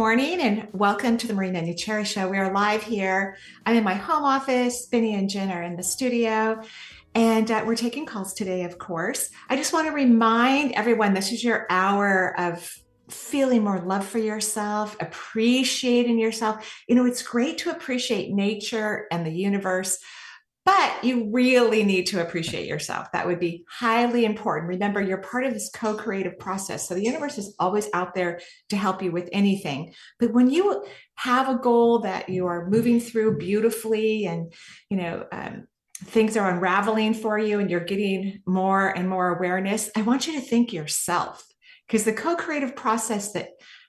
Morning and welcome to the Marie Manuchehri Show. We are live here. I'm in my home office. Benny and Jen are in the studio. And uh, we're taking calls today, of course. I just want to remind everyone this is your hour of feeling more love for yourself, appreciating yourself. You know, it's great to appreciate nature and the universe, but you really need to appreciate yourself. That would be highly important. Remember, you're part of this co creative process. So the universe is always out there to help you with anything. But when you have a goal that you are moving through beautifully and, you know, um, things are unraveling for you and you're getting more and more awareness, I want you to think yourself because the co creative process that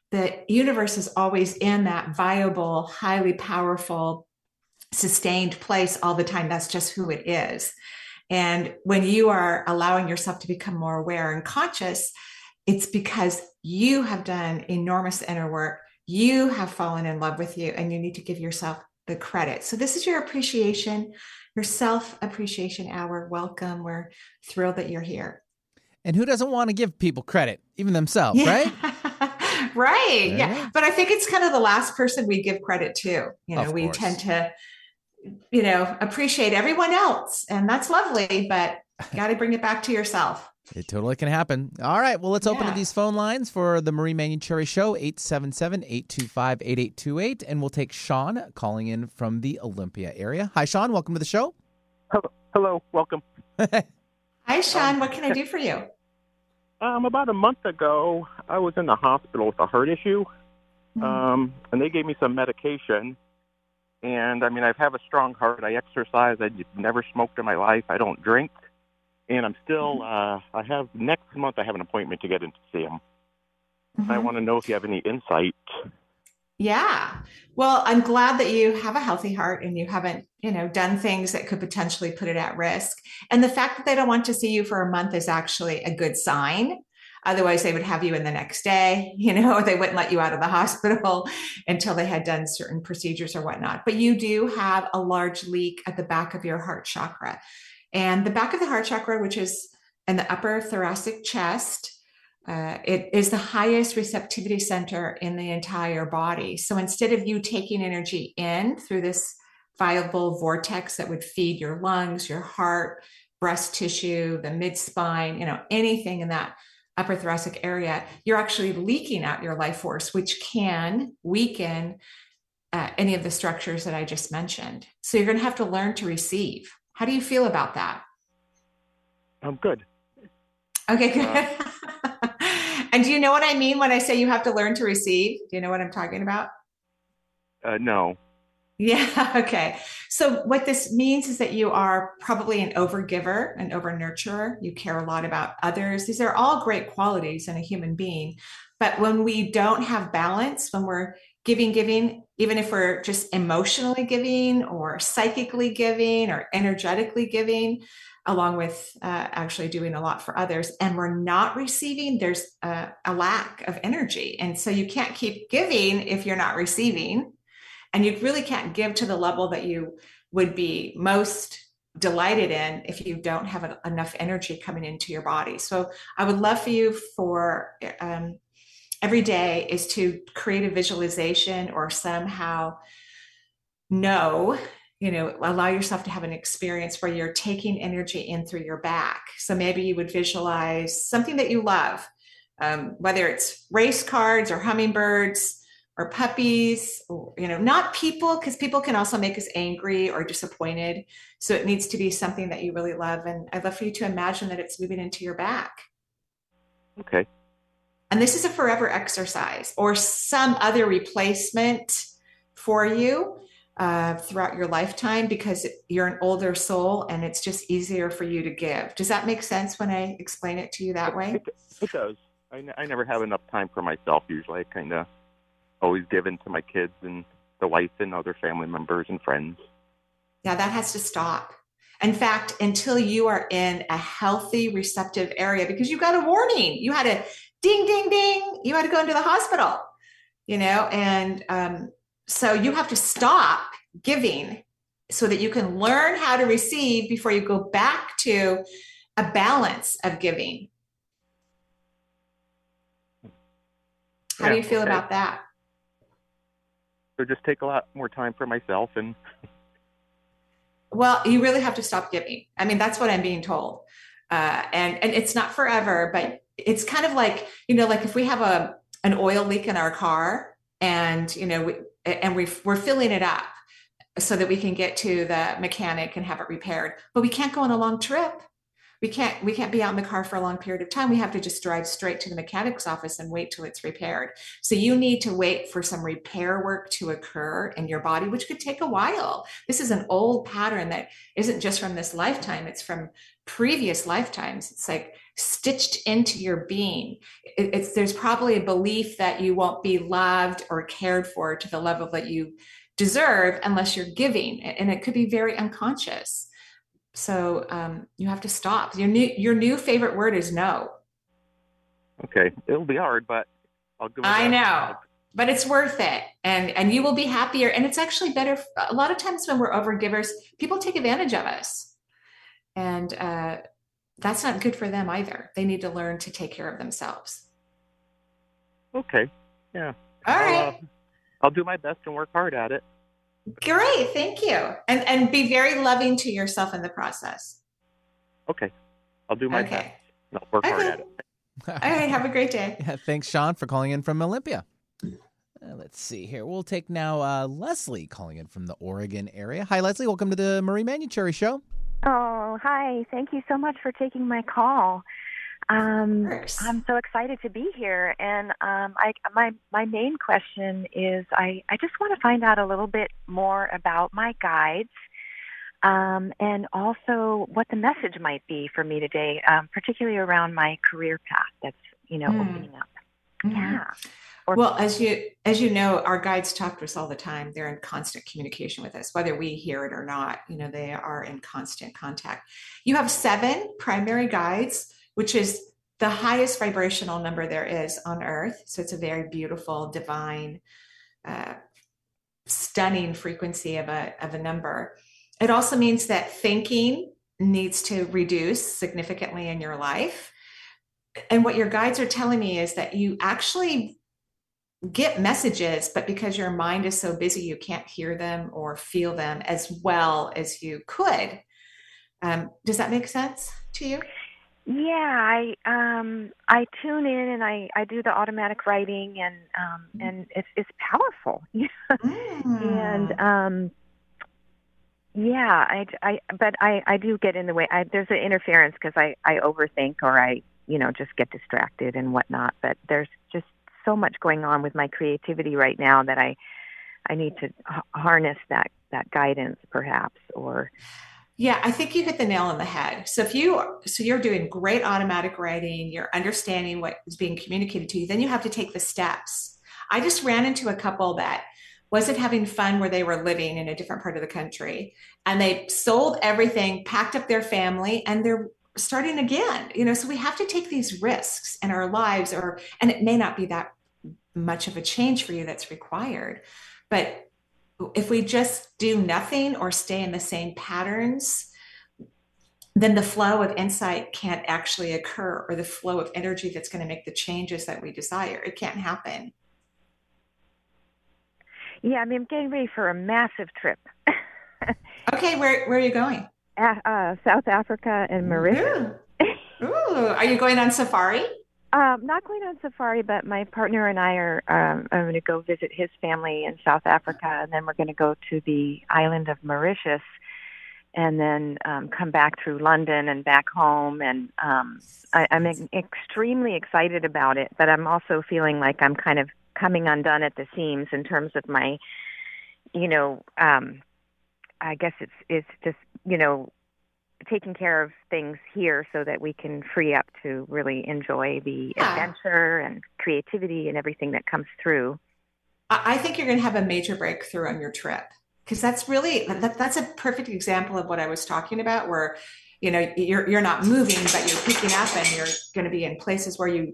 the universe is always in that viable, highly powerful, sustained place all the time. That's just who it is. And when you are allowing yourself to become more aware and conscious, it's because you have done enormous inner work. You have fallen in love with you, and you need to give yourself the credit. So, this is your appreciation, your self appreciation hour. Welcome. We're thrilled that you're here. And who doesn't want to give people credit, even themselves, yeah. right? right. Yeah. But I think it's kind of the last person we give credit to. You know, we tend to you know, appreciate everyone else. And that's lovely, but got to bring it back to yourself. It totally can happen. All right. Well, let's open yeah. these phone lines for the Marie Manuchehri Show, 877 825 8828. And we'll take Sean calling in from the Olympia area. Hi, Sean. Welcome to the show. Hello. Hello. Welcome. Hi, Sean. What can I do for you? Um, about a month ago, I was in the hospital with a heart issue. Mm-hmm. Um, and they gave me some medication and I mean, I have a strong heart. I exercise. I never smoked in my life. I don't drink, and I'm still. Mm-hmm. Uh, I have next month. I have an appointment to get in to see him. Mm-hmm. I want to know if you have any insight. Yeah. Well, I'm glad that you have a healthy heart and you haven't, you know, done things that could potentially put it at risk. And the fact that they don't want to see you for a month is actually a good sign Otherwise, they would have you in the next day, you know, they wouldn't let you out of the hospital until they had done certain procedures or whatnot. But you do have a large leak at the back of your heart chakra. And the back of the heart chakra, which is in the upper thoracic chest, uh, it is the highest receptivity center in the entire body. So instead of you taking energy in through this viable vortex that would feed your lungs, your heart, breast tissue, the mid spine, you know, anything in that upper thoracic area, you're actually leaking out your life force, which can weaken uh, any of the structures that I just mentioned. So you're going to have to learn to receive. How do you feel about that? I'm good. Okay, good. Uh, and do you know what I mean when I say you have to learn to receive? Do you know what I'm talking about? Uh, no. Yeah. Okay. So what this means is that you are probably an overgiver, an over nurturer. You care a lot about others. These are all great qualities in a human being. But when we don't have balance, when we're giving, giving, even if we're just emotionally giving or psychically giving or energetically giving, along with uh, actually doing a lot for others, and we're not receiving, there's a, a lack of energy. And so you can't keep giving if you're not receiving and you really can't give to the level that you would be most delighted in if you don't have enough energy coming into your body. So I would love for you for um, every day is to create a visualization or somehow know you know allow yourself to have an experience where you're taking energy in through your back so maybe you would visualize something that you love um, whether it's race cards or hummingbirds or puppies or, you know not people because people can also make us angry or disappointed. So it needs to be something that you really love and i'd love for you to imagine that it's moving into your back. Okay. And this is a forever exercise or some other replacement for you uh, throughout your lifetime because you're an older soul and it's just easier for you to give. Does that make sense when i explain it to you that way? it, it does. I, n- I never have enough time for myself usually i kind of always given to my kids and the wife and other family members and friends. Yeah, that has to stop. In fact, until you are in a healthy, receptive area, because you got a warning, you had a ding, ding, ding, you had to go into the hospital, you know, and um, so you have to stop giving so that you can learn how to receive before you go back to a balance of giving. How yeah, do you feel okay. about that? So just take a lot more time for myself and well, you really have to stop giving. I mean, that's what I'm being told. Uh, and and it's not forever, but it's kind of like, you know, like if we have a an oil leak in our car and you know we and we we're filling it up so that we can get to the mechanic and have it repaired but we can't go on a long trip we can't we can't be out in the car for a long period of time. We have to just drive straight to the mechanic's office and wait till it's repaired. So you need to wait for some repair work to occur in your body which could take a while. This is an old pattern that isn't just from this lifetime. It's from previous lifetimes. It's like stitched into your being. It, it's there's probably a belief that you won't be loved or cared for to the level that you deserve unless you're giving and it could be very unconscious so um, you have to stop. Your new your new favorite word is no. Okay, it'll be hard, but I'll go. I know, but it's worth it, and and you will be happier. And it's actually better. A lot of times when we're overgivers, people take advantage of us, and uh, that's not good for them either. They need to learn to take care of themselves. Okay. Yeah. All I'll, right. uh, I'll do my best and work hard at it. Great, thank you. And and be very loving to yourself in the process. Okay. I'll do my okay. best. I'll work okay. hard at it. All right, have a great day. Yeah, thanks, Sean, for calling in from Olympia. Uh, let's see here. We'll take now uh, Leslie calling in from the Oregon area. Hi, Leslie. Welcome to the Marie Manuchehri Show. Oh, hi. Thank you so much for taking my call. Um, I'm so excited to be here, and um, I, my my main question is I, I just want to find out a little bit more about my guides, um, and also what the message might be for me today, um, particularly around my career path that's you know mm. opening up. Mm-hmm. Yeah. Or, well, as you as you know, our guides talk to us all the time. They're in constant communication with us, whether we hear it or not. You know, they are in constant contact. You have seven primary guides which is the highest vibrational number there is on earth. So it's a very beautiful, divine, uh, stunning frequency of a, of a number. It also means that thinking needs to reduce significantly in your life. And what your guides are telling me is that you actually get messages, but because your mind is so busy, you can't hear them or feel them as well as you could. Um, does that make sense to you? Yeah, I um I tune in and I I do the automatic writing and um mm. and it's it's powerful. mm. And um yeah, I I but I I do get in the way. I there's an interference because I I overthink or I you know just get distracted and whatnot. But there's just so much going on with my creativity right now that I I need to h- harness that that guidance perhaps or yeah, I think you hit the nail on the head. So if you so you're doing great automatic writing, you're understanding what is being communicated to you, then you have to take the steps. I just ran into a couple that wasn't having fun where they were living in a different part of the country and they sold everything, packed up their family and they're starting again. You know, so we have to take these risks in our lives or and it may not be that much of a change for you that's required. But if we just do nothing or stay in the same patterns, then the flow of insight can't actually occur or the flow of energy that's going to make the changes that we desire. It can't happen. Yeah, I mean, I'm getting ready for a massive trip. okay, where, where are you going? Uh, uh, South Africa and Mauritius. Ooh. Ooh. Are you going on safari? Um, not going on safari, but my partner and I are um, I'm going to go visit his family in South Africa, and then we're going to go to the island of Mauritius, and then um, come back through London and back home. And um, I, I'm extremely excited about it, but I'm also feeling like I'm kind of coming undone at the seams in terms of my, you know, um, I guess it's it's just you know taking care of things here so that we can free up to really enjoy the yeah. adventure and creativity and everything that comes through. I think you're going to have a major breakthrough on your trip because that's really that, that's a perfect example of what I was talking about where you know you're you're not moving but you're picking up and you're going to be in places where you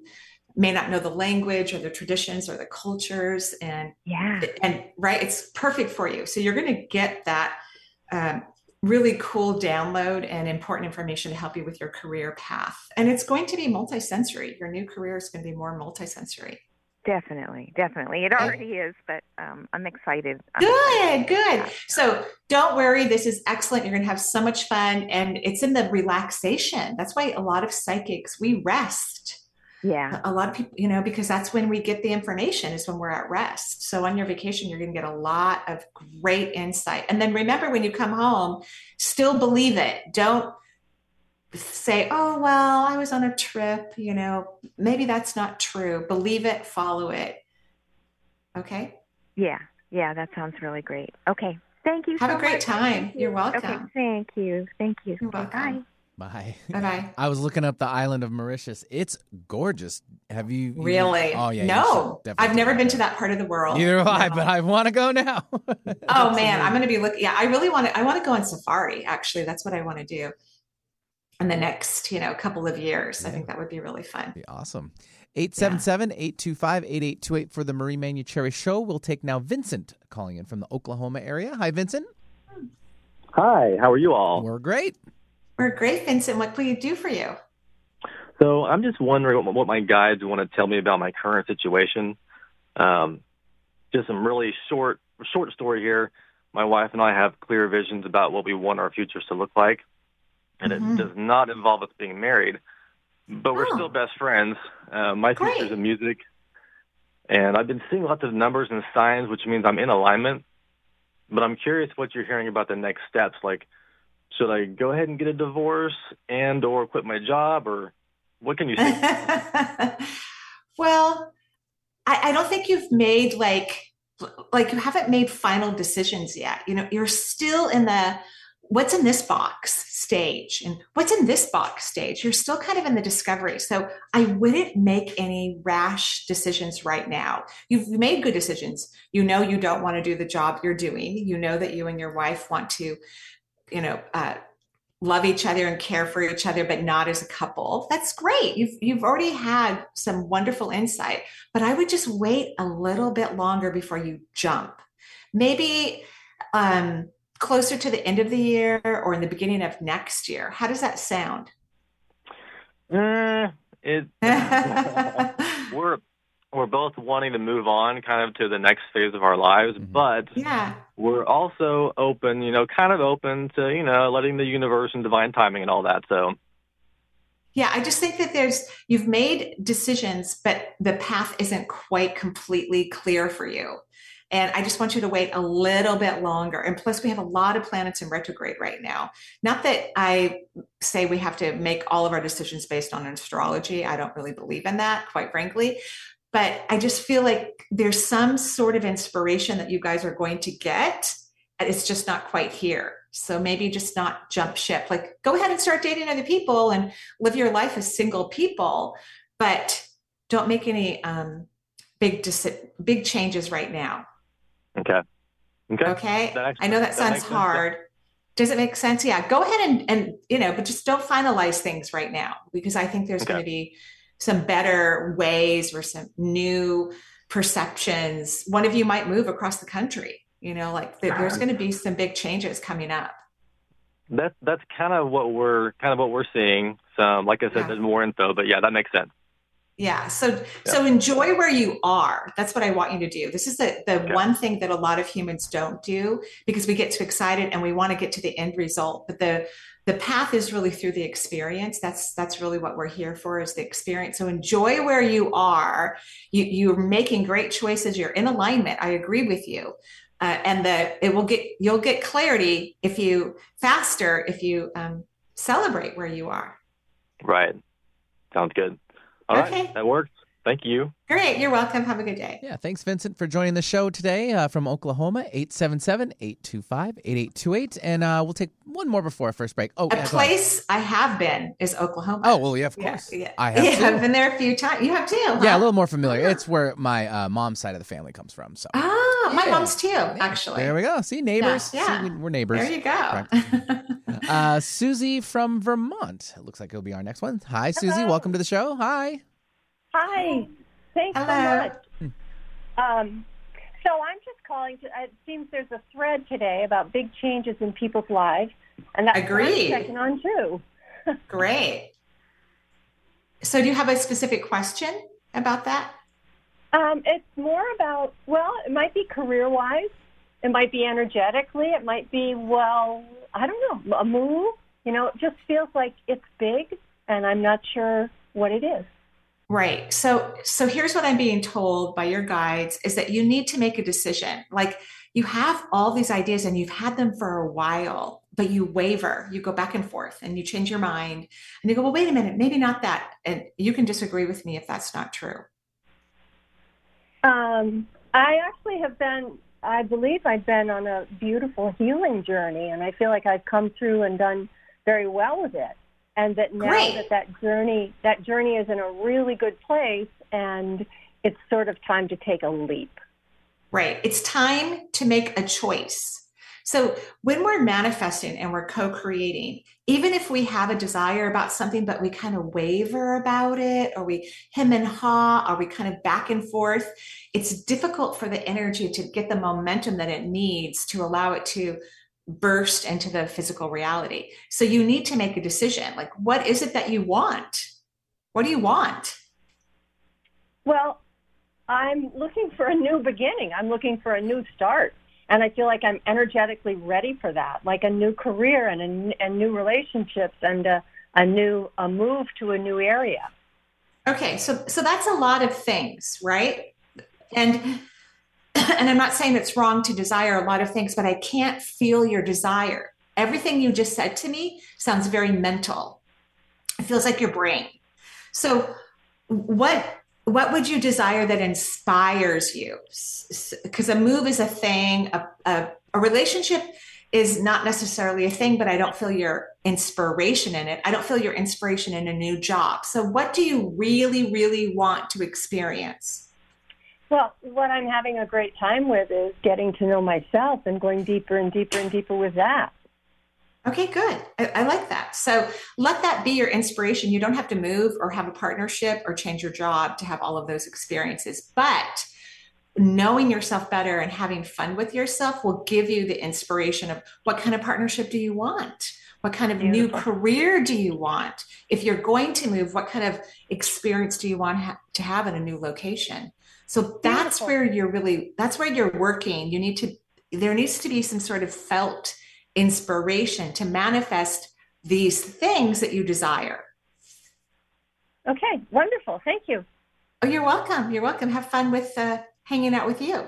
may not know the language or the traditions or the cultures and yeah and right it's perfect for you so you're going to get that um, really cool download and important information to help you with your career path and it's going to be multisensory your new career is going to be more multisensory Definitely, definitely. It already is, but um, I'm excited. Good, good. So don't worry. This is excellent. You're going to have so much fun. And it's in the relaxation. That's why a lot of psychics, we rest. Yeah. A lot of people, you know, because that's when we get the information is when we're at rest. So on your vacation, you're going to get a lot of great insight. And then remember when you come home, still believe it. Don't say, oh, well, I was on a trip, you know, maybe that's not true. Believe it, follow it. Okay? Yeah, yeah, that sounds really great. Okay. Thank you. Have so a great much. time. You. are welcome. Okay, thank you. Thank you. You're welcome. Bye. Bye. Bye bye. I was looking up the island of Mauritius. It's gorgeous. Have you? you- Really? oh yeah. No, I've never been to that part of the world. Neither have I, but I want to go now. Oh man, I'm going to be looking. Yeah, I really want to. I want to go on safari. Actually, that's what I want to do in the next, you know, couple of years. I think that would be really fun. Be awesome. 877-825-8828 for the Marie Manuchehri Show. We'll take now Vincent calling in from the Oklahoma area. Hi, Vincent. Hi, how are you all? We're great. We're great, Vincent. What can we do for you? So I'm just wondering what, what my guides want to tell me about my current situation. Um, just some really short, short story here. My wife and I have clear visions about what we want our futures to look like, and Mhm. it does not involve us being married. But we're Oh. still best friends. Uh, my Great. future's in music, and I've been seeing lots of numbers and signs, which means I'm in alignment. But I'm curious what you're hearing about the next steps. Like, should I go ahead and get a divorce and or quit my job, or what can you say? well, I, I don't think you've made like like you haven't made final decisions yet. You know, you're still in the what's in this box stage and what's in this box stage. You're still kind of in the discovery. So I wouldn't make any rash decisions right now. You've made good decisions. You know you don't want to do the job you're doing. You know that you and your wife want to, you know, uh, love each other and care for each other, but not as a couple. That's great. You've you've already had some wonderful insight, but I would just wait a little bit longer before you jump. Maybe um, closer to the end of the year or in the beginning of next year. How does that sound? Eh, it we're we're both wanting to move on kind of to the next phase of our lives, Mhm. but yeah. we're also open, you know, kind of open to, you know, letting the universe and divine timing and all that. So Yeah, I just think that there's you've made decisions, but the path isn't quite completely clear for you. And I just want you to wait a little bit longer. And plus, we have a lot of planets in retrograde right now. Not that I say we have to make all of our decisions based on astrology. I don't really believe in that, quite frankly. But I just feel like there's some sort of inspiration that you guys are going to get. and It's just not quite here. So maybe just not jump ship. Like, go ahead and start dating other people and live your life as single people, but don't make any um, big big changes right now. okay. Okay. Okay. I know that that sounds makes sense, hard. Does it make sense? Yeah. Go ahead and, and, you know, but just don't finalize things right now because I think there's Okay. going to be some better ways or some new perceptions. One of you might move across the country, you know, like there, there's going to be some big changes coming up. That's that's kind of what we're kind of what we're seeing. So like I said, Yeah. there's more info, but yeah, that makes sense. Yeah. So so enjoy where you are. That's what I want you to do. This is the the one thing that a lot of humans don't do because we get too excited and we want to get to the end result. But the the path is really through the experience. That's that's really what we're here for is the experience. So enjoy where you are. You you're making great choices. You're in alignment. I agree with you. Uh, and that it will get you'll get clarity if you faster if you um, celebrate where you are. Right. Sounds good. All right, Okay. that works. Thank you. Great. You're welcome. Have a good day. Yeah. Thanks, Vincent, for joining the show today uh, from Oklahoma, 877 825 8828. And uh, we'll take one more before our first break. Oh, a yeah, place I have been is Oklahoma. Oh, well, yeah, of course. Yeah, yeah. I have. Yeah, too. I've been there a few times. You have too. Huh? Yeah, a little more familiar. It's where my uh, mom's side of the family comes from. So Ah, my mom's too, actually. there we go. See, neighbors. Yeah, See, we- we're neighbors. There you go. Uh, Susie from Vermont. It looks like it'll be our next one. Hi, Susie. Hello. Welcome to the show. Hi. Hi. Thanks Hello. so much. Um, so I'm just calling to. It seems there's a thread today about big changes in people's lives, and that's what I'm checking on too. Great. So, do you have a specific question about that? Um, it's more about well, it might be career wise, it might be energetically, it might be well, I don't know, a move. You know, it just feels like it's big, and I'm not sure what it is. Right. So so here's what I'm being told by your guides is that you need to make a decision. Like you have all these ideas and you've had them for a while, but you waver. You go back and forth and you change your mind and you go, "Well, wait a minute, maybe not that." And you can disagree with me if that's not true. Um, I actually have been, I believe I've been on a beautiful healing journey, and I feel like I've come through and done very well with it. And that now Great. that that journey, that journey is in a really good place, and it's sort of time to take a leap. Right. It's time to make a choice. So when we're manifesting and we're co creating, even if we have a desire about something, but we kind of waver about it, or we hem and haw, or we kind of back and forth, it's difficult for the energy to get the momentum that it needs to allow it to burst into the physical reality. So you need to make a decision. Like, what is it that you want? What do you want? Well, I'm looking for a new beginning. I'm looking for a new start. And I feel like I'm energetically ready for that, like a new career and, a, and new relationships and a, a new a move to a new area. Okay, so so that's a lot of things, right? And and I'm not saying it's wrong to desire a lot of things, but I can't feel your desire. Everything you just said to me sounds very mental. It feels like your brain. So what what would you desire that inspires you? Because a move is a thing, a, a, a relationship is not necessarily a thing, but I don't feel your inspiration in it. I don't feel your inspiration in a new job. So, what do you really, really want to experience? Well, what I'm having a great time with is getting to know myself and going deeper and deeper and deeper with that. Okay, good. I, I like that. So, let that be your inspiration. You don't have to move or have a partnership or change your job to have all of those experiences, but knowing yourself better and having fun with yourself will give you the inspiration of what kind of partnership do you want? What kind of new career do you want? If you're going to move, what kind of experience do you want ha- to have in a new location? So that's Beautiful. where you're really that's where you're working. You need to there needs to be some sort of felt inspiration to manifest these things that you desire. Okay, wonderful. Thank you. Oh, you're welcome. You're welcome. Have fun with uh, hanging out with you.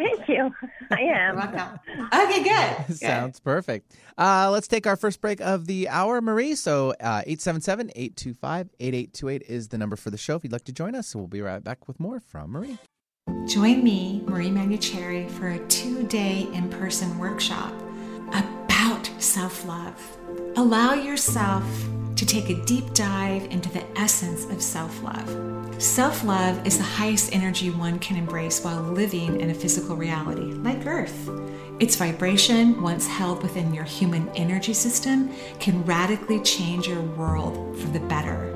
Thank you. I You're am. welcome. Okay, good. good. Sounds perfect. Uh, let's take our first break of the hour, Marie. So uh, 877 825 8828 is the number for the show if you'd like to join us. So we'll be right back with more from Marie. Join me, Marie Manuchehri, for a two day in person workshop about self love. Allow yourself to take a deep dive into the essence of self love. Self love is the highest energy one can embrace while living in a physical reality, like Earth. Its vibration, once held within your human energy system, can radically change your world for the better.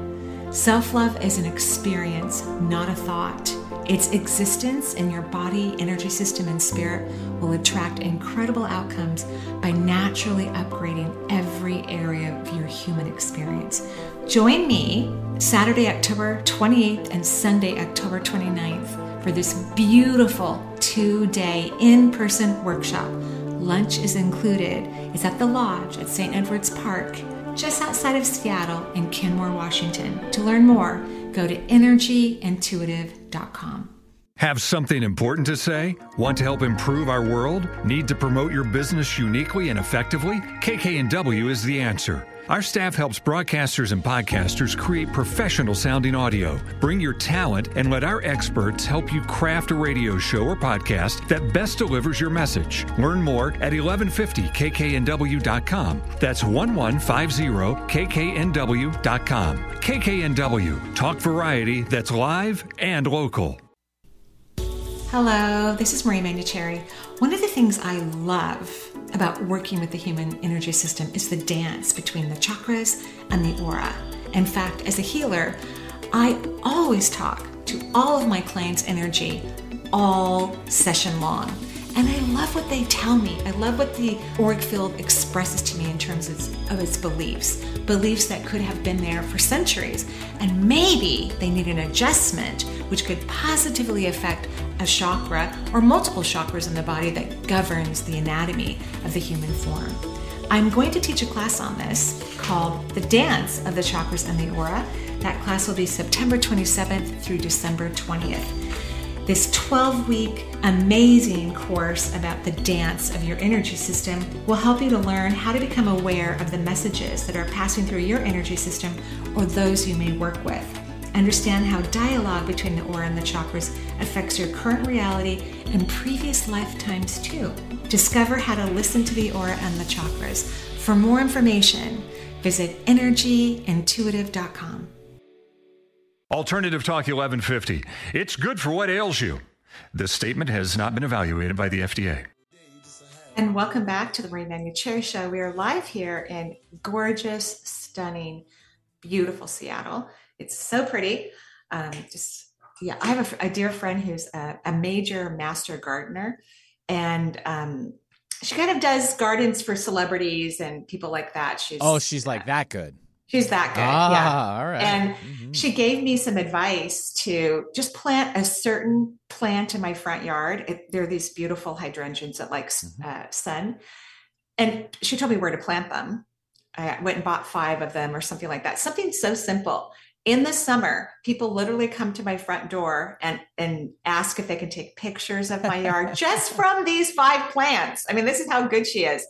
Self love is an experience, not a thought. Its existence in your body, energy system, and spirit will attract incredible outcomes by naturally upgrading every area of your human experience. Join me Saturday, October 28th and Sunday, October 29th for this beautiful two day in person workshop. Lunch is included. It's at the Lodge at St. Edward's Park, just outside of Seattle in Kenmore, Washington. To learn more, go to energyintuitive.com. Have something important to say? Want to help improve our world? Need to promote your business uniquely and effectively? KKNW is the answer. Our staff helps broadcasters and podcasters create professional sounding audio. Bring your talent and let our experts help you craft a radio show or podcast that best delivers your message. Learn more at 1150kknw.com. That's 1150kknw.com. KKNW, talk variety that's live and local. Hello, this is Marie Manuchehri. One of the things I love about working with the human energy system is the dance between the chakras and the aura. In fact, as a healer, I always talk to all of my clients' energy all session long. And I love what they tell me. I love what the auric field expresses to me in terms of, of its beliefs. Beliefs that could have been there for centuries. And maybe they need an adjustment which could positively affect a chakra or multiple chakras in the body that governs the anatomy of the human form. I'm going to teach a class on this called The Dance of the Chakras and the Aura. That class will be September 27th through December 20th. This 12 week amazing course about the dance of your energy system will help you to learn how to become aware of the messages that are passing through your energy system or those you may work with. Understand how dialogue between the aura and the chakras affects your current reality and previous lifetimes too. Discover how to listen to the aura and the chakras. For more information, visit energyintuitive.com. Alternative Talk 1150. It's good for what ails you. This statement has not been evaluated by the FDA. And welcome back to the Marie Manuchehri Show. We are live here in gorgeous, stunning, beautiful Seattle. It's so pretty. Um, just yeah, I have a, a dear friend who's a, a, major master gardener, and um, she kind of does gardens for celebrities and people like that. She's oh, she's uh, like that good. She's that good. Ah, yeah. All right. And mm-hmm. she gave me some advice to just plant a certain plant in my front yard. It, there are these beautiful hydrangeas that like mm-hmm. uh, sun. And she told me where to plant them. I went and bought five of them or something like that. Something so simple in the summer people literally come to my front door and and ask if they can take pictures of my yard just from these five plants. I mean this is how good she is.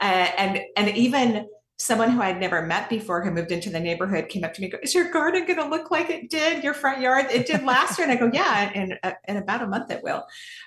Uh, and and even someone who I'd never met before who moved into the neighborhood came up to me go, is your garden going to look like it did your front yard? It did last year. And I go, yeah, in, in about a month it will.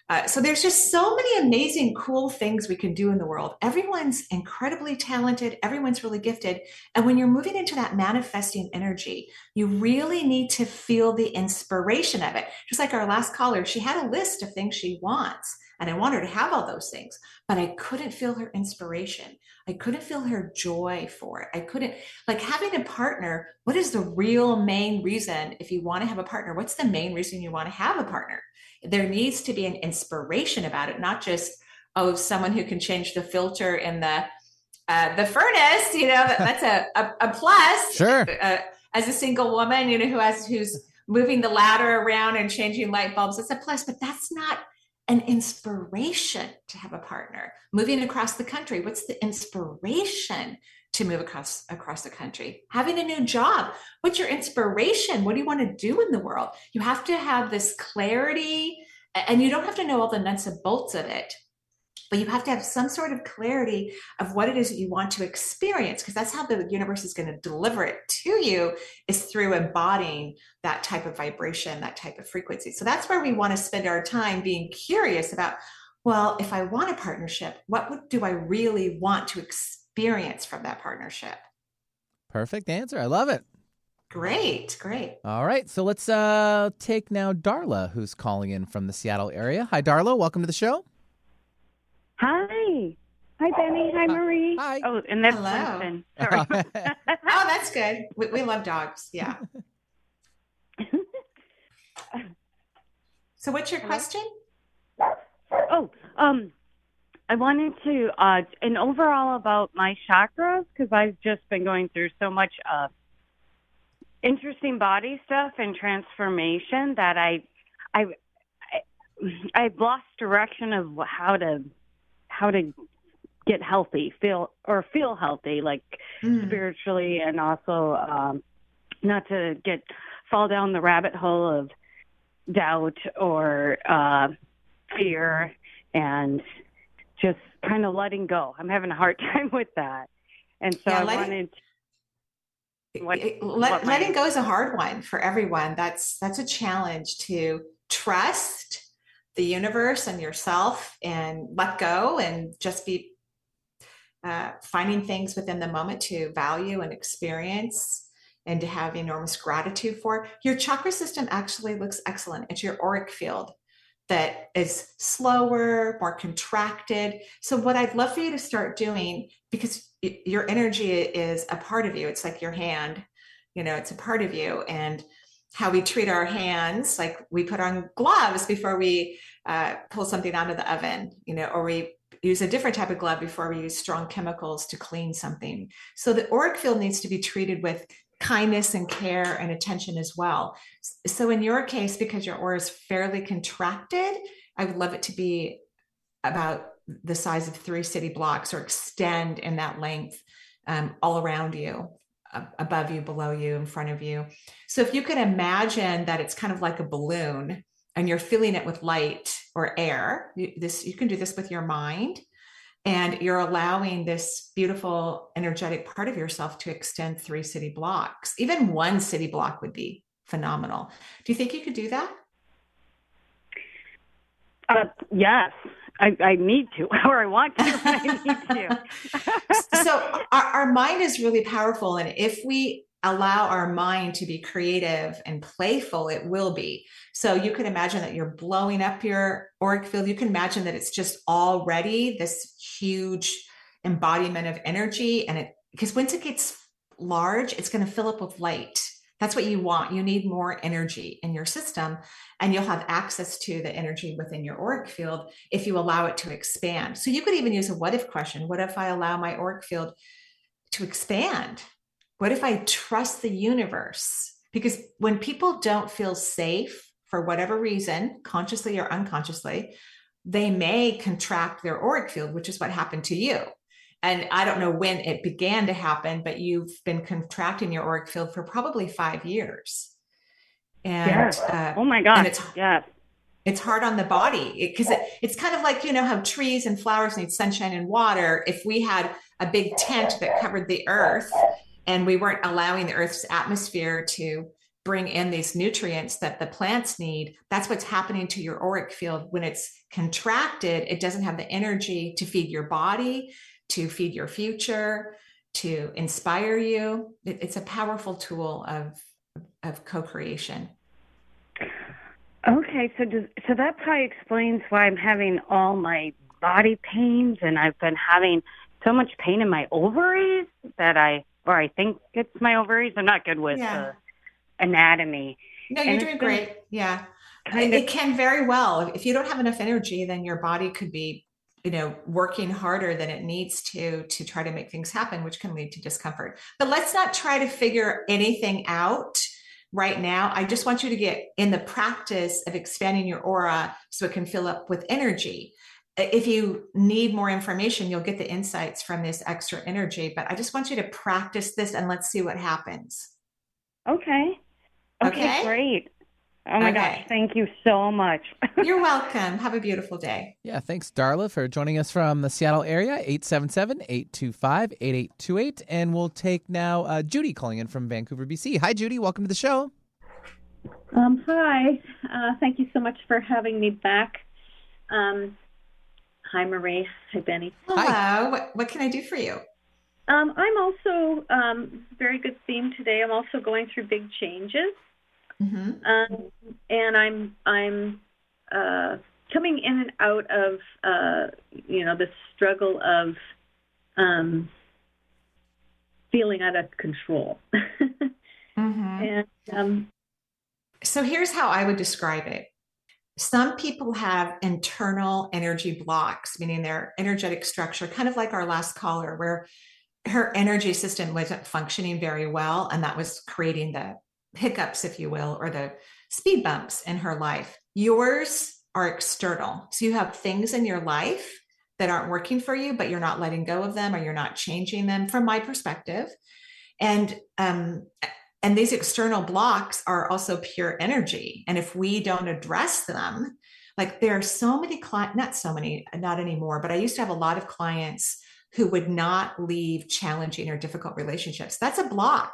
Uh, so there's just so many amazing, cool things we can do in the world. Everyone's incredibly talented. Everyone's really gifted. And when you're moving into that manifesting energy, you really need to feel the inspiration of it. Just like our last caller, she had a list of things she wants. And I want her to have all those things, but I couldn't feel her inspiration. I couldn't feel her joy for it. I couldn't, like having a partner, what is the real main reason if you want to have a partner? What's the main reason you want to have a partner? There needs to be an inspiration about it, not just, oh, someone who can change the filter in the, uh, the furnace, you know, that's a, a, a plus. Sure. Uh, as a single woman, you know, who has, who's moving the ladder around and changing light bulbs, it's a plus, but that's not an inspiration to have a partner. Moving across the country what's the inspiration to move across across the country? Having a new job. What's your inspiration? What do you want to do in the world? You have to have this clarity and you don't have to know all the nuts and bolts of it but you have to have some sort of clarity of what it is that you want to experience because that's how the universe is going to deliver it to you is through embodying that type of vibration that type of frequency so that's where we want to spend our time being curious about well if i want a partnership what would, do i really want to experience from that partnership perfect answer i love it Great, great. All right, so let's uh take now Darla, who's calling in from the Seattle area. Hi, Darla. Welcome to the show. Hi. Hi, Benny. Hi, Marie. Hi. Oh, and that's Hello. Winston. Sorry. oh, that's good. We, we love dogs. Yeah. so, what's your question? oh, um, I wanted to, uh, and overall about my chakras because I've just been going through so much uh, interesting body stuff and transformation that I, I, I, I've lost direction of how to how to get healthy, feel or feel healthy, like mm. spiritually, and also um, not to get fall down the rabbit hole of doubt or uh, fear and just kind of letting go. I'm having a hard time with that. And so yeah, I wanted what, let, what letting go is a hard one for everyone. That's that's a challenge to trust the universe and yourself and let go and just be uh, finding things within the moment to value and experience and to have enormous gratitude for. Your chakra system actually looks excellent. It's your auric field that is slower, more contracted. So, what I'd love for you to start doing, because your energy is a part of you, it's like your hand, you know, it's a part of you. And how we treat our hands, like we put on gloves before we uh, pull something out of the oven, you know, or we use a different type of glove before we use strong chemicals to clean something. So the auric field needs to be treated with kindness and care and attention as well. So in your case, because your aura is fairly contracted, I would love it to be about the size of three city blocks or extend in that length um, all around you above you below you in front of you. So if you can imagine that it's kind of like a balloon and you're filling it with light or air you, this you can do this with your mind. And you're allowing this beautiful energetic part of yourself to extend three city blocks. Even one city block would be phenomenal. Do you think you could do that? Uh, yes I, I, need to, or I want to, I need to. so our, our, mind is really powerful, and if we allow our mind to be creative and playful, it will be. So you can imagine that you're blowing up your auric field. You can imagine that it's just already this huge embodiment of energy. And it, because once it gets large, it's going to fill up with light. That's what you want. You need more energy in your system, and you'll have access to the energy within your auric field if you allow it to expand. So you could even use a what if question. What if I allow my auric field to expand? What if I trust the universe? Because when people don't feel safe for whatever reason, consciously or unconsciously, they may contract their auric field, which is what happened to you. And I don't know when it began to happen, but you've been contracting your auric field for probably five years. And yes. uh, oh my God. It's, yes. It's hard on the body because it, it's kind of like, you know, how trees and flowers need sunshine and water. If we had a big tent that covered the earth and we weren't allowing the earth's atmosphere to bring in these nutrients that the plants need that's what's happening to your auric field when it's contracted it doesn't have the energy to feed your body to feed your future to inspire you it, it's a powerful tool of of co-creation okay so does, so that probably explains why i'm having all my body pains and i've been having so much pain in my ovaries that i or I think it's my ovaries. I'm not good with yeah. anatomy. No, you're and doing great. Yeah. It, of, it can very well. If you don't have enough energy, then your body could be, you know, working harder than it needs to to try to make things happen, which can lead to discomfort. But let's not try to figure anything out right now. I just want you to get in the practice of expanding your aura so it can fill up with energy if you need more information, you'll get the insights from this extra energy. But I just want you to practice this and let's see what happens. Okay. Okay, okay? great. Oh my okay. gosh, thank you so much. You're welcome. Have a beautiful day. Yeah, thanks, Darla, for joining us from the Seattle area, 877 825 8828. And we'll take now uh, Judy calling in from Vancouver, BC. Hi, Judy. Welcome to the show. Um, hi. Uh, thank you so much for having me back. Um, Hi, Marie. Hi, Benny. Hello. What, what can I do for you? Um, I'm also um, very good theme today. I'm also going through big changes, mm-hmm. um, and I'm I'm uh, coming in and out of uh, you know the struggle of um, feeling out of control. mm-hmm. And um, so here's how I would describe it. Some people have internal energy blocks, meaning their energetic structure, kind of like our last caller, where her energy system wasn't functioning very well. And that was creating the hiccups, if you will, or the speed bumps in her life. Yours are external. So you have things in your life that aren't working for you, but you're not letting go of them or you're not changing them from my perspective. And um, and these external blocks are also pure energy. And if we don't address them, like there are so many clients, not so many, not anymore, but I used to have a lot of clients who would not leave challenging or difficult relationships. That's a block.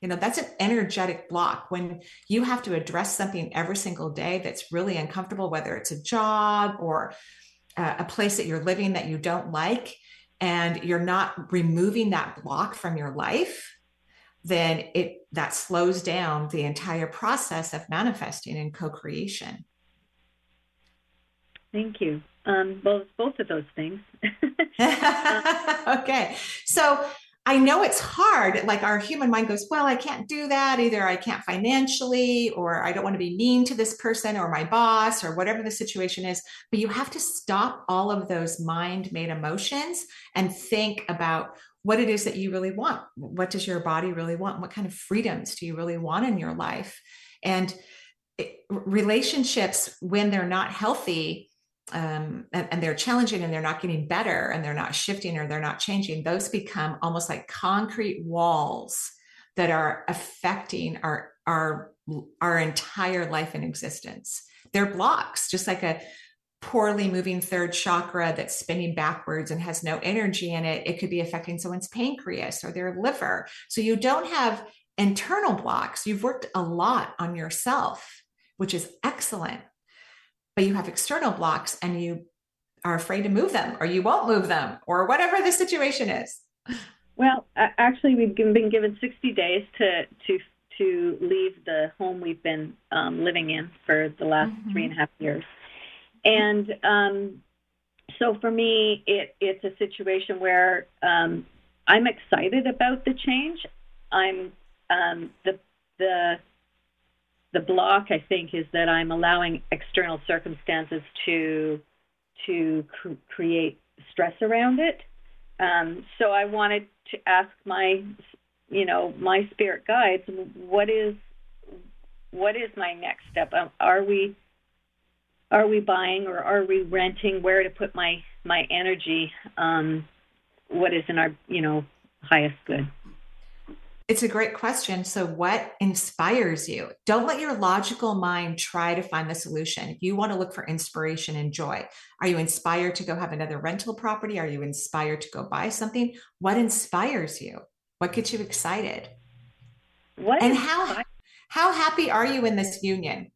You know, that's an energetic block when you have to address something every single day that's really uncomfortable, whether it's a job or a place that you're living that you don't like, and you're not removing that block from your life then it that slows down the entire process of manifesting and co-creation. Thank you. Um, both both of those things. Okay. So I know it's hard. Like our human mind goes, well, I can't do that. Either I can't financially, or I don't want to be mean to this person or my boss or whatever the situation is. But you have to stop all of those mind made emotions and think about what it is that you really want. What does your body really want? What kind of freedoms do you really want in your life? And relationships, when they're not healthy, um, and, and, they're challenging and they're not getting better and they're not shifting or they're not changing, those become almost like concrete walls that are affecting our our our entire life and existence. They're blocks, just like a poorly moving third chakra that's spinning backwards and has no energy in it. It could be affecting someone's pancreas or their liver. So you don't have internal blocks. You've worked a lot on yourself, which is excellent but you have external blocks and you are afraid to move them or you won't move them or whatever the situation is. Well actually we've been given 60 days to to to leave the home we've been um, living in for the last mm-hmm. three and a half years. And um, so for me it it's a situation where um, i'm excited about the change. I'm um, the the the block, I think, is that I'm allowing external circumstances to to cr- create stress around it. Um, so I wanted to ask my, you know, my spirit guides, what is what is my next step? Um, are we are we buying or are we renting? Where to put my my energy? Um, what is in our you know highest good? It's a great question. So, what inspires you? Don't let your logical mind try to find the solution. You want to look for inspiration and joy. Are you inspired to go have another rental property? Are you inspired to go buy something? What inspires you? What gets you excited? What and how how happy are you in this union?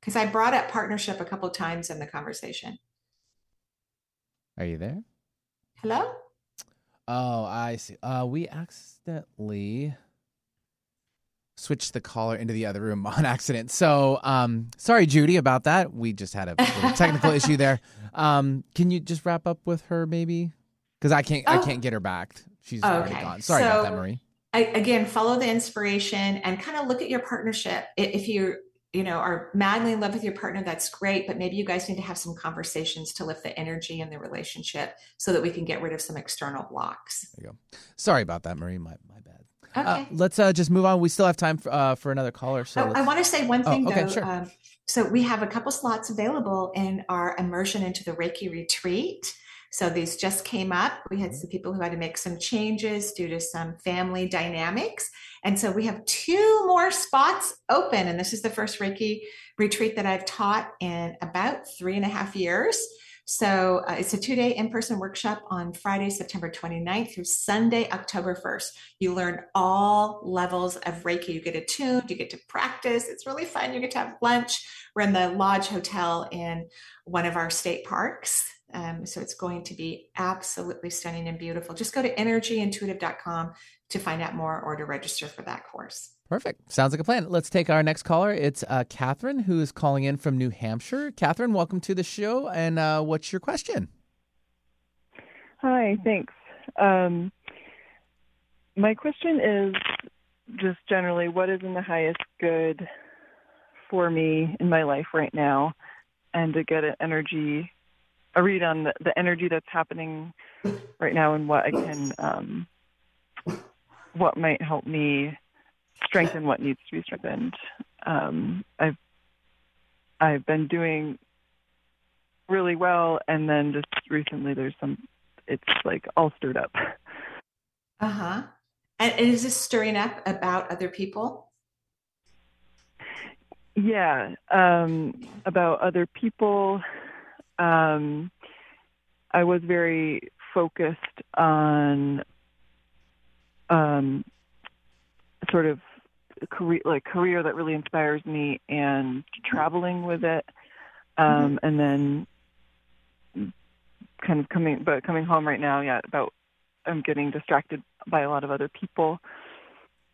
Because I brought up partnership a couple times in the conversation. Are you there? Hello? Oh, I see. Uh, we accidentally switched the caller into the other room on accident. So, um, sorry, Judy, about that. We just had a technical issue there. Um, can you just wrap up with her, maybe? Because I can't, oh. I can't get her back. She's okay. already gone. Sorry so, about that, Marie. I, again, follow the inspiration and kind of look at your partnership. If you you know are madly in love with your partner that's great but maybe you guys need to have some conversations to lift the energy in the relationship so that we can get rid of some external blocks there you go sorry about that marie my, my bad uh, okay. Uh, let's uh, just move on we still have time for, uh, for another caller so oh, i want to say one thing oh, okay, though sure. Um, so we have a couple slots available in our immersion into the reiki retreat so these just came up. We had some people who had to make some changes due to some family dynamics. And so we have two more spots open. And this is the first Reiki retreat that I've taught in about three and a half years. So uh, it's a two day in person workshop on Friday, September 29th through Sunday, October 1st. You learn all levels of Reiki. You get attuned, you get to practice. It's really fun. You get to have lunch. We're in the Lodge Hotel in one of our state parks. Um, so it's going to be absolutely stunning and beautiful. Just go to energyintuitive.com to find out more or to register for that course. Perfect. Sounds like a plan. Let's take our next caller. It's uh, Catherine, who is calling in from New Hampshire. Catherine, welcome to the show. And uh, what's your question? Hi, thanks. Um, my question is just generally what is in the highest good for me in my life right now and to get an energy a read on the, the energy that's happening right now and what I can, um, what might help me strengthen what needs to be strengthened. Um, I've I've been doing really well, and then just recently there's some. It's like all stirred up. Uh huh. And is this stirring up about other people? Yeah, um, about other people. Um, I was very focused on um, sort of career, like career that really inspires me, and traveling with it, um, mm-hmm. and then kind of coming, but coming home right now, yeah, about I'm getting distracted by a lot of other people.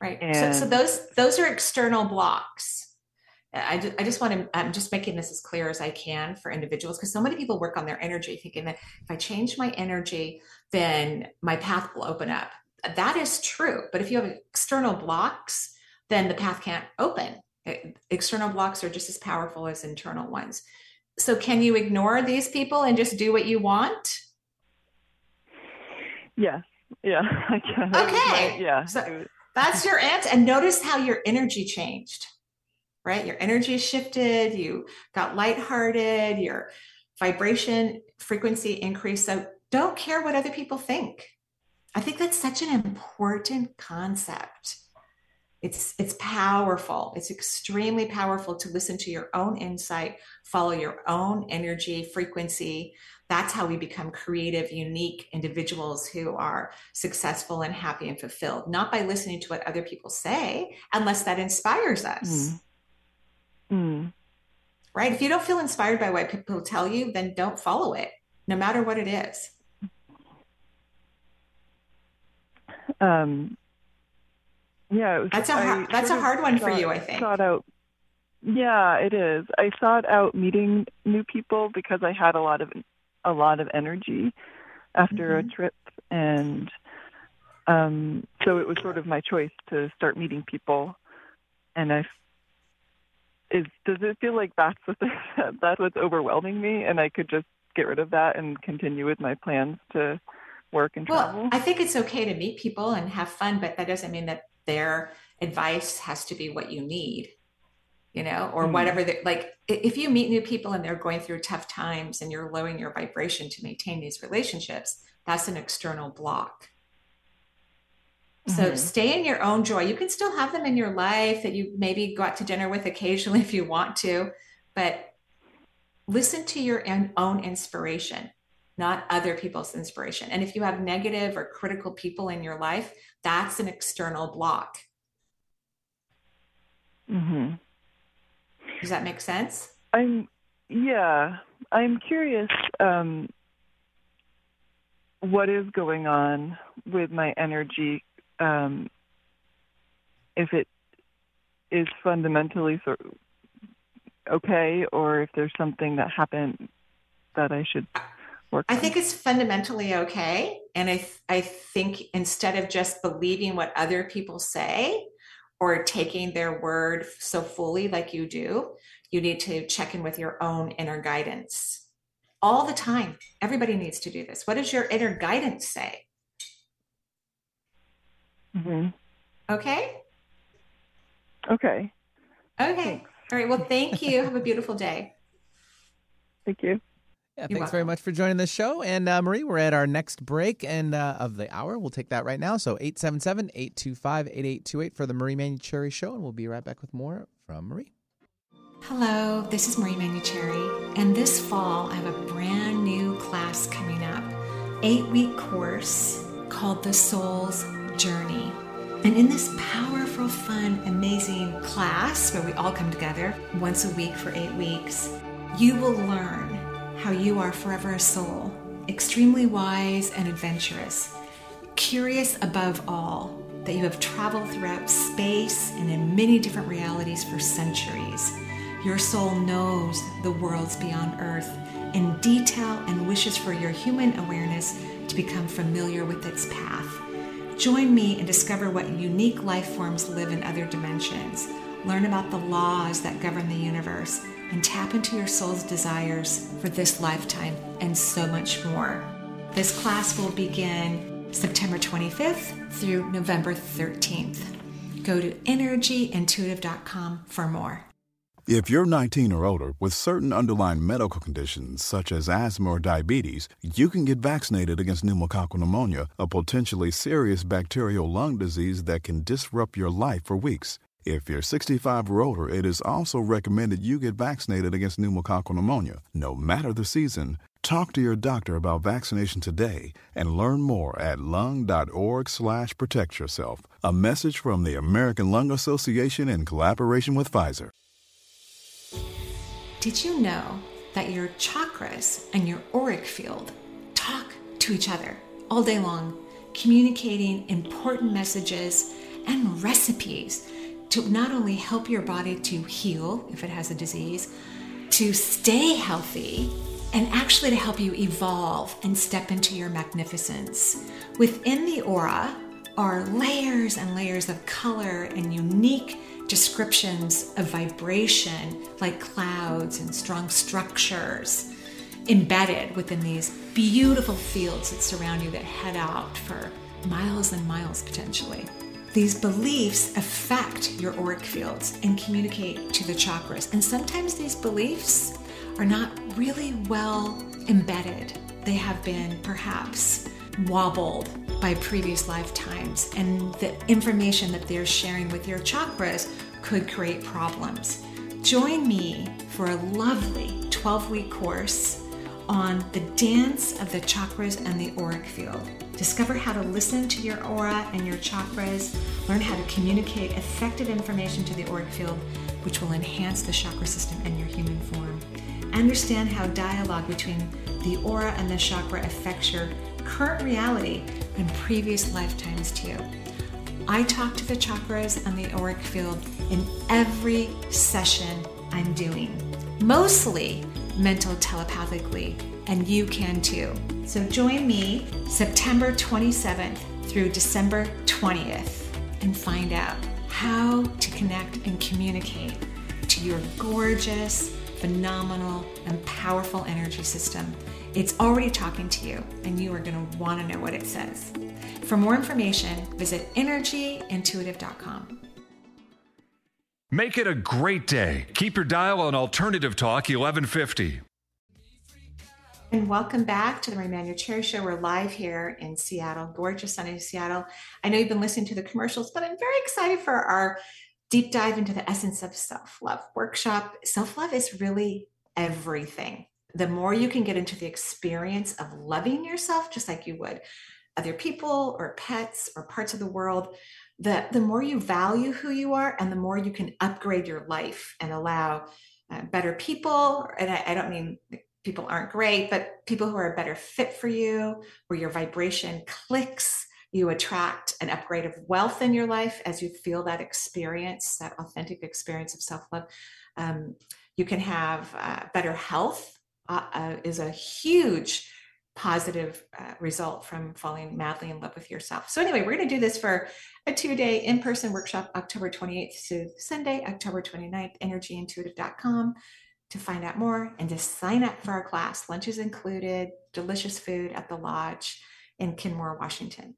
Right. And, so, so those those are external blocks. I just, I just want to, I'm just making this as clear as I can for individuals because so many people work on their energy thinking that if I change my energy, then my path will open up. That is true. But if you have external blocks, then the path can't open. External blocks are just as powerful as internal ones. So, can you ignore these people and just do what you want? Yes. Yeah, I can. Okay. yeah. So that's your answer. And notice how your energy changed, right? Your energy shifted. You got lighthearted. Your vibration frequency increased. So don't care what other people think. I think that's such an important concept. It's it's powerful. It's extremely powerful to listen to your own insight, follow your own energy frequency. That's how we become creative, unique individuals who are successful and happy and fulfilled, not by listening to what other people say, unless that inspires us. Mm. Mm. Right? If you don't feel inspired by what people tell you, then don't follow it, no matter what it is. Um, yeah, was, that's a hard, that's a hard one for you, I think. Sought out, yeah, it is. I sought out meeting new people because I had a lot of a lot of energy after mm-hmm. a trip, and um, so it was sort of my choice to start meeting people. And I is does it feel like that's what that's what's overwhelming me, and I could just get rid of that and continue with my plans to work and travel? Well, I think it's okay to meet people and have fun, but that doesn't mean that their advice has to be what you need you know or mm-hmm. whatever they like if you meet new people and they're going through tough times and you're lowering your vibration to maintain these relationships that's an external block so mm-hmm. stay in your own joy you can still have them in your life that you maybe go out to dinner with occasionally if you want to but listen to your own inspiration not other people's inspiration. And if you have negative or critical people in your life, that's an external block. Mm-hmm. Does that make sense? I'm, yeah, I'm curious um, what is going on with my energy. Um, if it is fundamentally sort of okay, or if there's something that happened that I should work. I think it's fundamentally okay. And I, th- I think instead of just believing what other people say or taking their word so fully like you do, you need to check in with your own inner guidance all the time. Everybody needs to do this. What does your inner guidance say? Mm-hmm. Okay. Okay. Okay. Thanks. All right. Well, thank you. Have a beautiful day. Thank you. Yeah, You're thanks welcome. very much for joining the show. And uh, Marie, we're at our next break and uh, of the hour. We'll take that right now. So 877-825-8828 for the Marie Manuchehri Show, and we'll be right back with more from Marie. Hello, this is Marie Manuchehri, and this fall I have a brand new class coming up, eight-week course called The Soul's Journey. And in this powerful, fun, amazing class where we all come together once a week for eight weeks, you will learn how you are forever a soul, extremely wise and adventurous, curious above all, that you have traveled throughout space and in many different realities for centuries. Your soul knows the worlds beyond Earth in detail and wishes for your human awareness to become familiar with its path. Join me and discover what unique life forms live in other dimensions. Learn about the laws that govern the universe and tap into your soul's desires for this lifetime and so much more. This class will begin September 25th through November 13th. Go to energyintuitive.com for more. If you're 19 or older with certain underlying medical conditions such as asthma or diabetes, you can get vaccinated against pneumococcal pneumonia, a potentially serious bacterial lung disease that can disrupt your life for weeks. If you're 65 or older, it is also recommended you get vaccinated against pneumococcal pneumonia, no matter the season. Talk to your doctor about vaccination today and learn more at lung.org/protect yourself. A message from the American Lung Association in collaboration with Pfizer. Did you know that your chakras and your auric field talk to each other all day long, communicating important messages and recipes? to not only help your body to heal if it has a disease, to stay healthy, and actually to help you evolve and step into your magnificence. Within the aura are layers and layers of color and unique descriptions of vibration, like clouds and strong structures, embedded within these beautiful fields that surround you that head out for miles and miles potentially. These beliefs affect your auric fields and communicate to the chakras. And sometimes these beliefs are not really well embedded. They have been perhaps wobbled by previous lifetimes, and the information that they're sharing with your chakras could create problems. Join me for a lovely 12 week course on the dance of the chakras and the auric field. Discover how to listen to your aura and your chakras, learn how to communicate effective information to the auric field, which will enhance the chakra system and your human form. Understand how dialogue between the aura and the chakra affects your current reality and previous lifetimes too. I talk to the chakras and the auric field in every session I'm doing, mostly mental telepathically, and you can too. So join me September 27th through December 20th and find out how to connect and communicate to your gorgeous, phenomenal, and powerful energy system. It's already talking to you, and you are going to want to know what it says. For more information, visit energyintuitive.com. Make it a great day. Keep your dial on Alternative Talk 1150. And welcome back to the Marie Manuchehri Show. We're live here in Seattle, gorgeous sunny Seattle. I know you've been listening to the commercials, but I'm very excited for our deep dive into the essence of self love workshop. Self love is really everything. The more you can get into the experience of loving yourself, just like you would other people or pets or parts of the world, the, the more you value who you are and the more you can upgrade your life and allow uh, better people. And I, I don't mean people aren't great, but people who are a better fit for you, where your vibration clicks, you attract an upgrade of wealth in your life as you feel that experience, that authentic experience of self love. Um, you can have uh, better health, uh, uh, is a huge positive uh, result from falling madly in love with yourself. So, anyway, we're going to do this for a two day in person workshop, October 28th to Sunday, October 29th, energyintuitive.com to find out more and to sign up for our class. Lunch is included, delicious food at the lodge in Kenmore, Washington.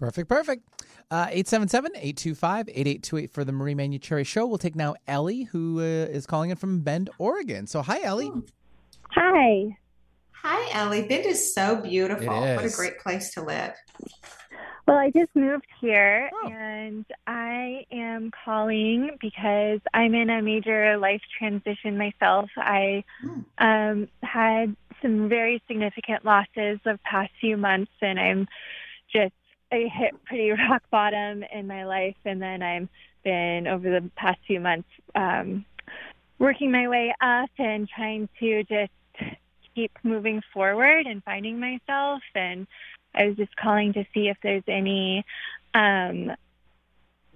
Perfect, perfect. Uh, 877-825-8828 for the Marie Manuchehri Show. We'll take now Ellie, who uh, is calling in from Bend, Oregon. So hi, Ellie. Hi. Hi, Ellie. Bend is so beautiful. What a great place to live. Well, I just moved here oh. and I am calling because I'm in a major life transition myself. I mm. um, had some very significant losses the past few months and I'm just, I hit pretty rock bottom in my life. And then I've been over the past few months um, working my way up and trying to just keep moving forward and finding myself and I was just calling to see if there's any um,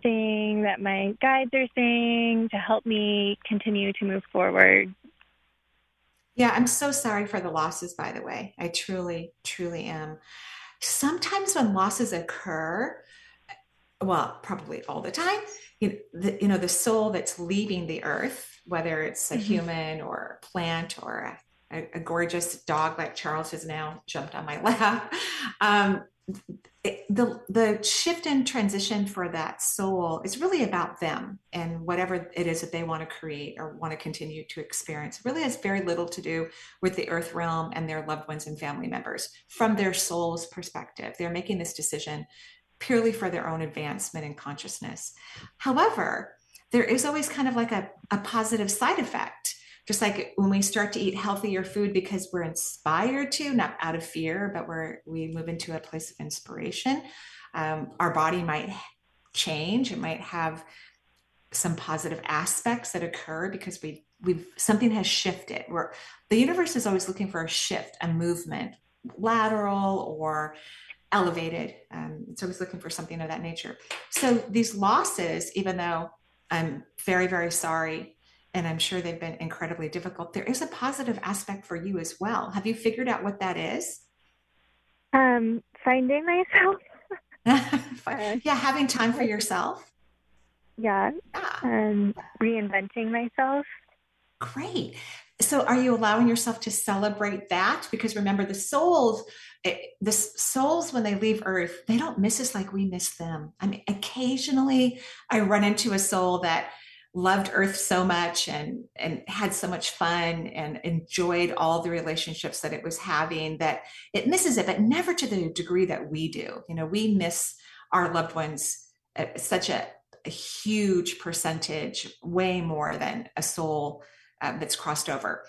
thing that my guides are saying to help me continue to move forward. Yeah, I'm so sorry for the losses, by the way. I truly, truly am. Sometimes when losses occur, well, probably all the time, you, the, you know, the soul that's leaving the earth, whether it's a mm-hmm. human or a plant or a a, a, gorgeous dog like Charles has now jumped on my lap. Um, the the shift and transition for that soul is really about them and whatever it is that they want to create or want to continue to experience. It really has very little to do with the earth realm and their loved ones and family members from their soul's perspective. They're making this decision purely for their own advancement in consciousness. However, there is always kind of like a, a positive side effect just like when we start to eat healthier food because we're inspired to not out of fear but we're we move into a place of inspiration um, our body might change. It might have some positive aspects that occur because we we've something has shifted. We're the universe is always looking for a shift a movement lateral or elevated. Um, it's always looking for something of that nature. So these losses even though i'm very very sorry and I'm sure they've been incredibly difficult. There is a positive aspect for you as well. Have you figured out what that is? Um, finding myself. yeah, having time for yourself. Yeah. yeah. Um, reinventing myself. Great. So, are you allowing yourself to celebrate that? Because remember, the souls, it, eh, the souls, when they leave Earth, they don't miss us like we miss them. I mean, occasionally I run into a soul that loved earth so much and and had so much fun and enjoyed all the relationships that it was having that it misses it but never to the degree that we do. You know we miss our loved ones at such a, a huge percentage way more than a soul uh, that's crossed over.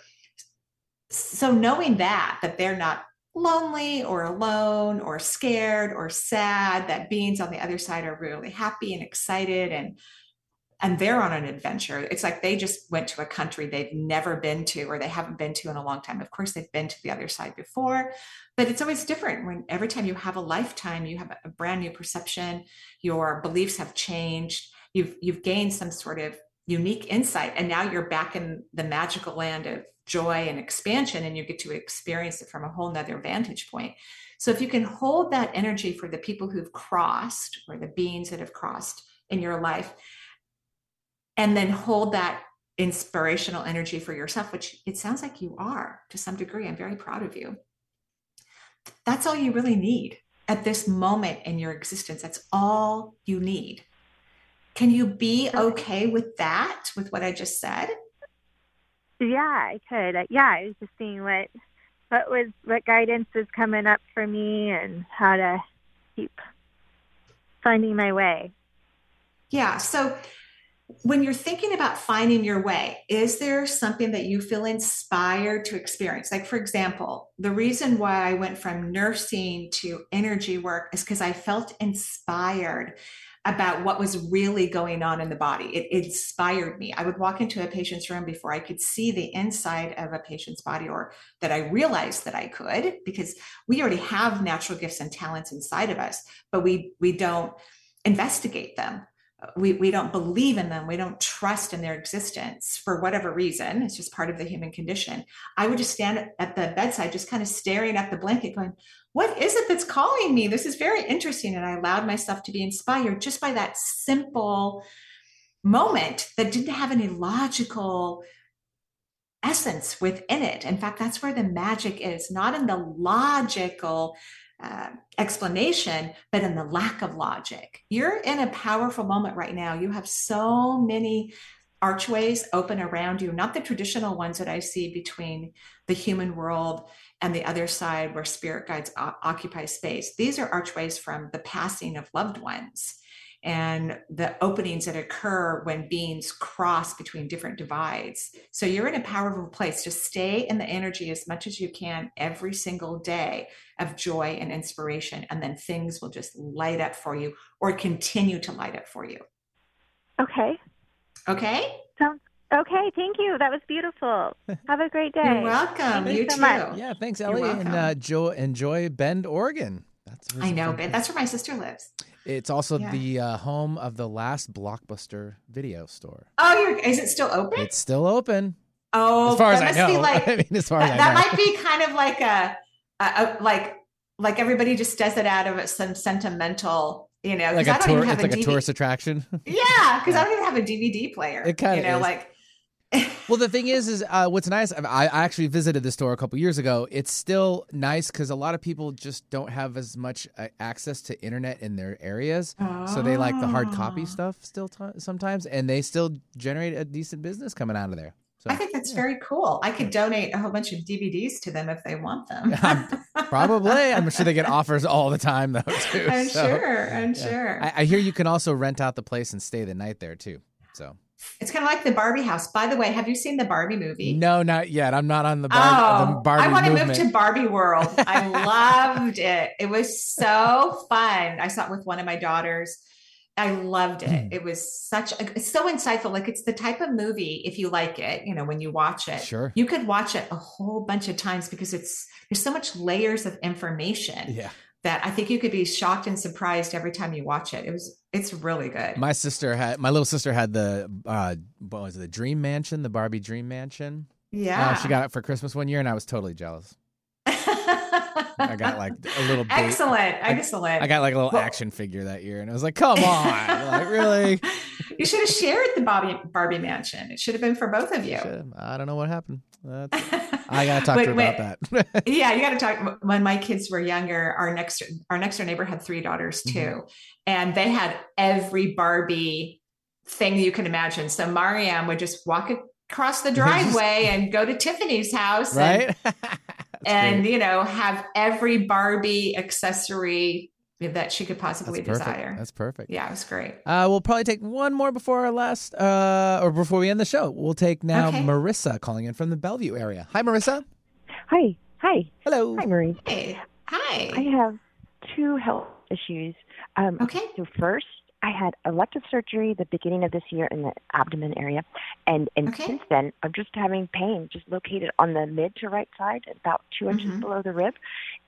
So knowing that that they're not lonely or alone or scared or sad that beings on the other side are really happy and excited and and they're on an adventure. It's like they just went to a country they've never been to or they haven't been to in a long time. Of course, they've been to the other side before, but it's always different when every time you have a lifetime, you have a brand new perception, your beliefs have changed, you've you've gained some sort of unique insight and now you're back in the magical land of joy and expansion and you get to experience it from a whole nother vantage point. So if you can hold that energy for the people who've crossed or the beings that have crossed in your life, and then hold that inspirational energy for yourself, which it sounds like you are to some degree. I'm very proud of you. That's all you really need at this moment in your existence. That's all you need. Can you be okay with that, with what I just said? Yeah, I could. Yeah, I was just seeing what what was what guidance was coming up for me and how to keep finding my way. Yeah. So when you're thinking about finding your way, is there something that you feel inspired to experience? Like, for example, the reason why I went from nursing to energy work is because I felt inspired about what was really going on in the body. It, inspired me. I would walk into a patient's room before I could see the inside of a patient's body or that I realized that I could because we already have natural gifts and talents inside of us, but we we don't investigate them we, we don't believe in them. We don't trust in their existence for whatever reason. It's just part of the human condition. I would just stand at the bedside just kind of staring at the blanket going what is it that's calling me? This is very interesting. And i allowed myself to be inspired just by that simple moment that didn't have any logical essence within it. In fact that's where the magic is not in the logical uh, explanation, but in the lack of logic. You're in a powerful moment right now. You have so many archways open around you, not the traditional ones that I see between the human world and the other side where spirit guides occupy space. These are archways from the passing of loved ones and the openings that occur when beings cross between different divides. So you're in a powerful place. Just stay in the energy as much as you can every single day of joy and inspiration, and then things will just light up for you or continue to light up for you. Okay. Okay. Sounds okay. Thank you. That was beautiful. Have a great day. You're welcome. Thank you, you so too. Much. Yeah. Thanks, Ellie. And uh, jo- enjoy Bend, Oregon. That's I know, but that's where my sister lives. It's also yeah. the uh, home of the last Blockbuster video store. Oh, you're, is it still open? It's still open. Oh, as far as I know. Like, I mean, as far that, as that might be kind of like a, a, a, like like everybody just does it out of some sentimental, you know, like a tour, it's like DVD. a tourist attraction. Yeah, because yeah. I don't even have a DVD player. It kind of, you know, is. like. Well, the thing is, is uh, what's nice. I, I actually visited the store a couple years ago. It's still nice because a lot of people just don't have as much uh, access to internet in their areas, oh. so they like the hard copy ah. stuff still t- sometimes, and they still generate a decent business coming out of there. So, I think that's yeah. very cool. I could donate a whole bunch of DVDs to them if they want them. Probably. I'm sure they get offers all the time, though, too. I'm so, sure. I'm yeah. sure. I, I hear you can also rent out the place and stay the night there, too. So it's kind of like the Barbie house. By the way, have you seen the Barbie movie? No, not yet. I'm not on the, Bar- oh, the Barbie. I want to move to Barbie World. I loved it. It was so fun. I saw it with one of my daughters. I loved it. Hmm. It was such a, it's so insightful. Like it's the type of movie, if you like it, you know, when you watch it, sure. you could watch it a whole bunch of times because it's, there's so much layers of information. Yeah that I think you could be shocked and surprised every time you watch it. It was it's really good. My sister had my little sister had the uh what was it, the Dream Mansion, the Barbie Dream Mansion. Yeah. Uh, she got it for Christmas one year and I was totally jealous. I got like a little excellent, excellent. I got like a little well, action figure that year, and I was like, "Come on, like really?" You should have shared the Barbie Barbie mansion. It should have been for both of you. I don't know what happened. I gotta talk to her about that. yeah, you gotta talk. When my kids were younger, our next our next door neighbor had three daughters too, mm-hmm. and they had every Barbie thing you can imagine. So Mariam would just walk across the driveway and go to Tiffany's house, right? And, and you know have every Barbie accessory that she could possibly That's desire. That's perfect. Yeah, it was great. Uh, we'll probably take one more before our last, uh, or before we end the show. We'll take now okay. Marissa calling in from the Bellevue area. Hi, Marissa. Hi. Hi. Hello. Hi, Marie. Hey. Hi. I have two health issues. Um, okay. So first, I had elective surgery the beginning of this year in the abdomen area, and and okay. since then I'm just having pain, just located on the mid to right side, about 2 inches mm-hmm. below the rib,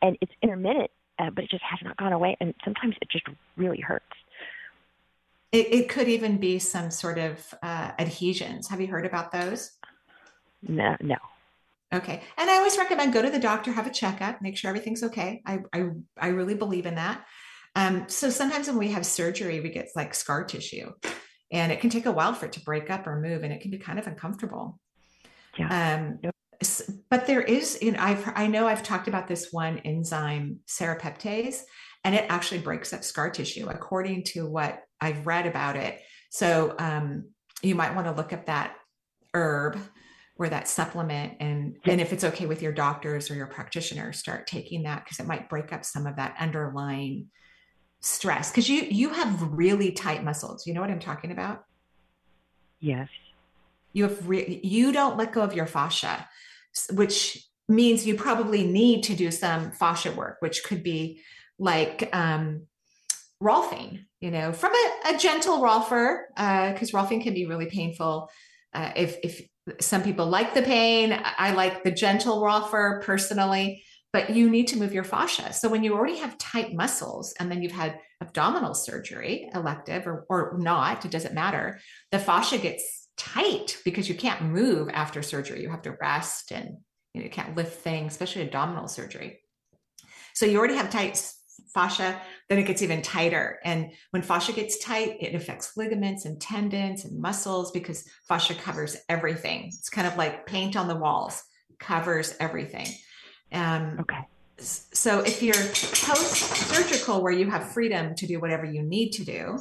and it's intermittent, uh, but it just has not gone away, and sometimes it just really hurts. It, it could even be some sort of uh, adhesions. Have you heard about those? No, no. Okay. And I always recommend go to the doctor, have a checkup, make sure everything's okay. I I, I really believe in that. Um, so sometimes when we have surgery, we get like scar tissue, and it can take a while for it to break up or move, and it can be kind of uncomfortable. Yeah. Um, but there is, you know, I've I know I've talked about this one enzyme, serrapeptase, and it actually breaks up scar tissue, according to what I've read about it. So um, you might want to look up that herb or that supplement and and if it's okay with your doctors or your practitioner start taking that because it might break up some of that underlying stress because you you have really tight muscles. You know what i'm talking about? Yes. You have re- you don't let go of your fascia which means you probably need to do some fascia work which could be like um rolfing you know from a, a gentle rolfer because uh, rolfing can be really painful uh, if if some people like the pain. I like the gentle rolfer personally but you need to move your fascia. So when you already have tight muscles and then you've had abdominal surgery, elective or, or not, it doesn't matter. The fascia gets tight because you can't move after surgery. You have to rest and you, know, you can't lift things, especially abdominal surgery. So you already have tight fascia, then it gets even tighter. And when fascia gets tight, it affects ligaments and tendons and muscles because fascia covers everything. It's kind of like paint on the walls, covers everything. Um, okay. So if you're post surgical, where you have freedom to do whatever you need to do,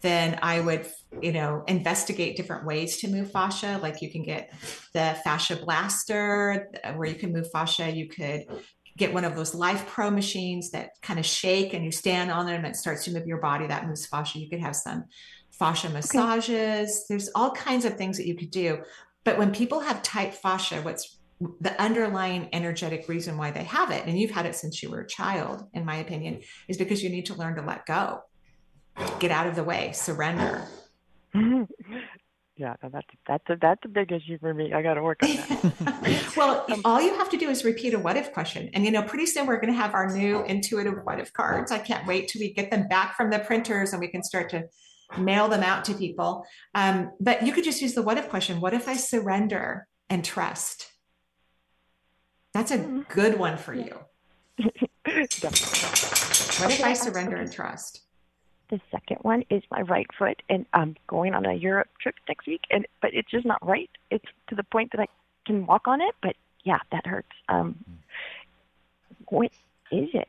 then I would, you know, investigate different ways to move fascia. Like you can get the fascia blaster, where you can move fascia. You could get one of those Life Pro machines that kind of shake and you stand on it and it starts to move your body. That moves fascia. You could have some fascia massages. Okay. There's all kinds of things that you could do. But when people have tight fascia, what's the underlying energetic reason why they have it, and you've had it since you were a child, in my opinion, is because you need to learn to let go, get out of the way, surrender. Yeah, that's that's a, that's a big issue for me. I got to work on that. well, all you have to do is repeat a what if question, and you know, pretty soon we're going to have our new intuitive what if cards. I can't wait till we get them back from the printers and we can start to mail them out to people. Um, but you could just use the what if question. What if I surrender and trust? That's a mm-hmm. good one for you. what if I surrender and trust? The second one is my right foot, and I'm going on a Europe trip next week, and but it's just not right. It's to the point that I can walk on it, but yeah, that hurts. Um, what is it?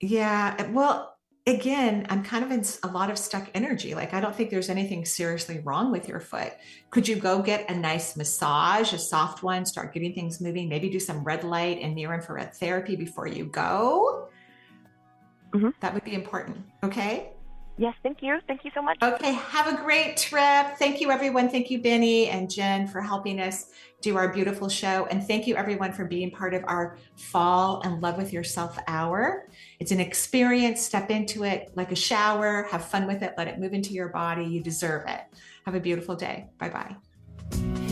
Yeah, well, again, I'm kind of in a lot of stuck energy. Like, I don't think there's anything seriously wrong with your foot. Could you go get a nice massage, a soft one, start getting things moving, maybe do some red light and near infrared therapy before you go? Mm-hmm. That would be important. Okay. Yes, thank you. Thank you so much. Okay, have a great trip. Thank you, everyone. Thank you, Benny and Jen, for helping us do our beautiful show. And thank you, everyone, for being part of our Fall and Love with Yourself hour. It's an experience. Step into it like a shower, have fun with it, let it move into your body. You deserve it. Have a beautiful day. Bye bye.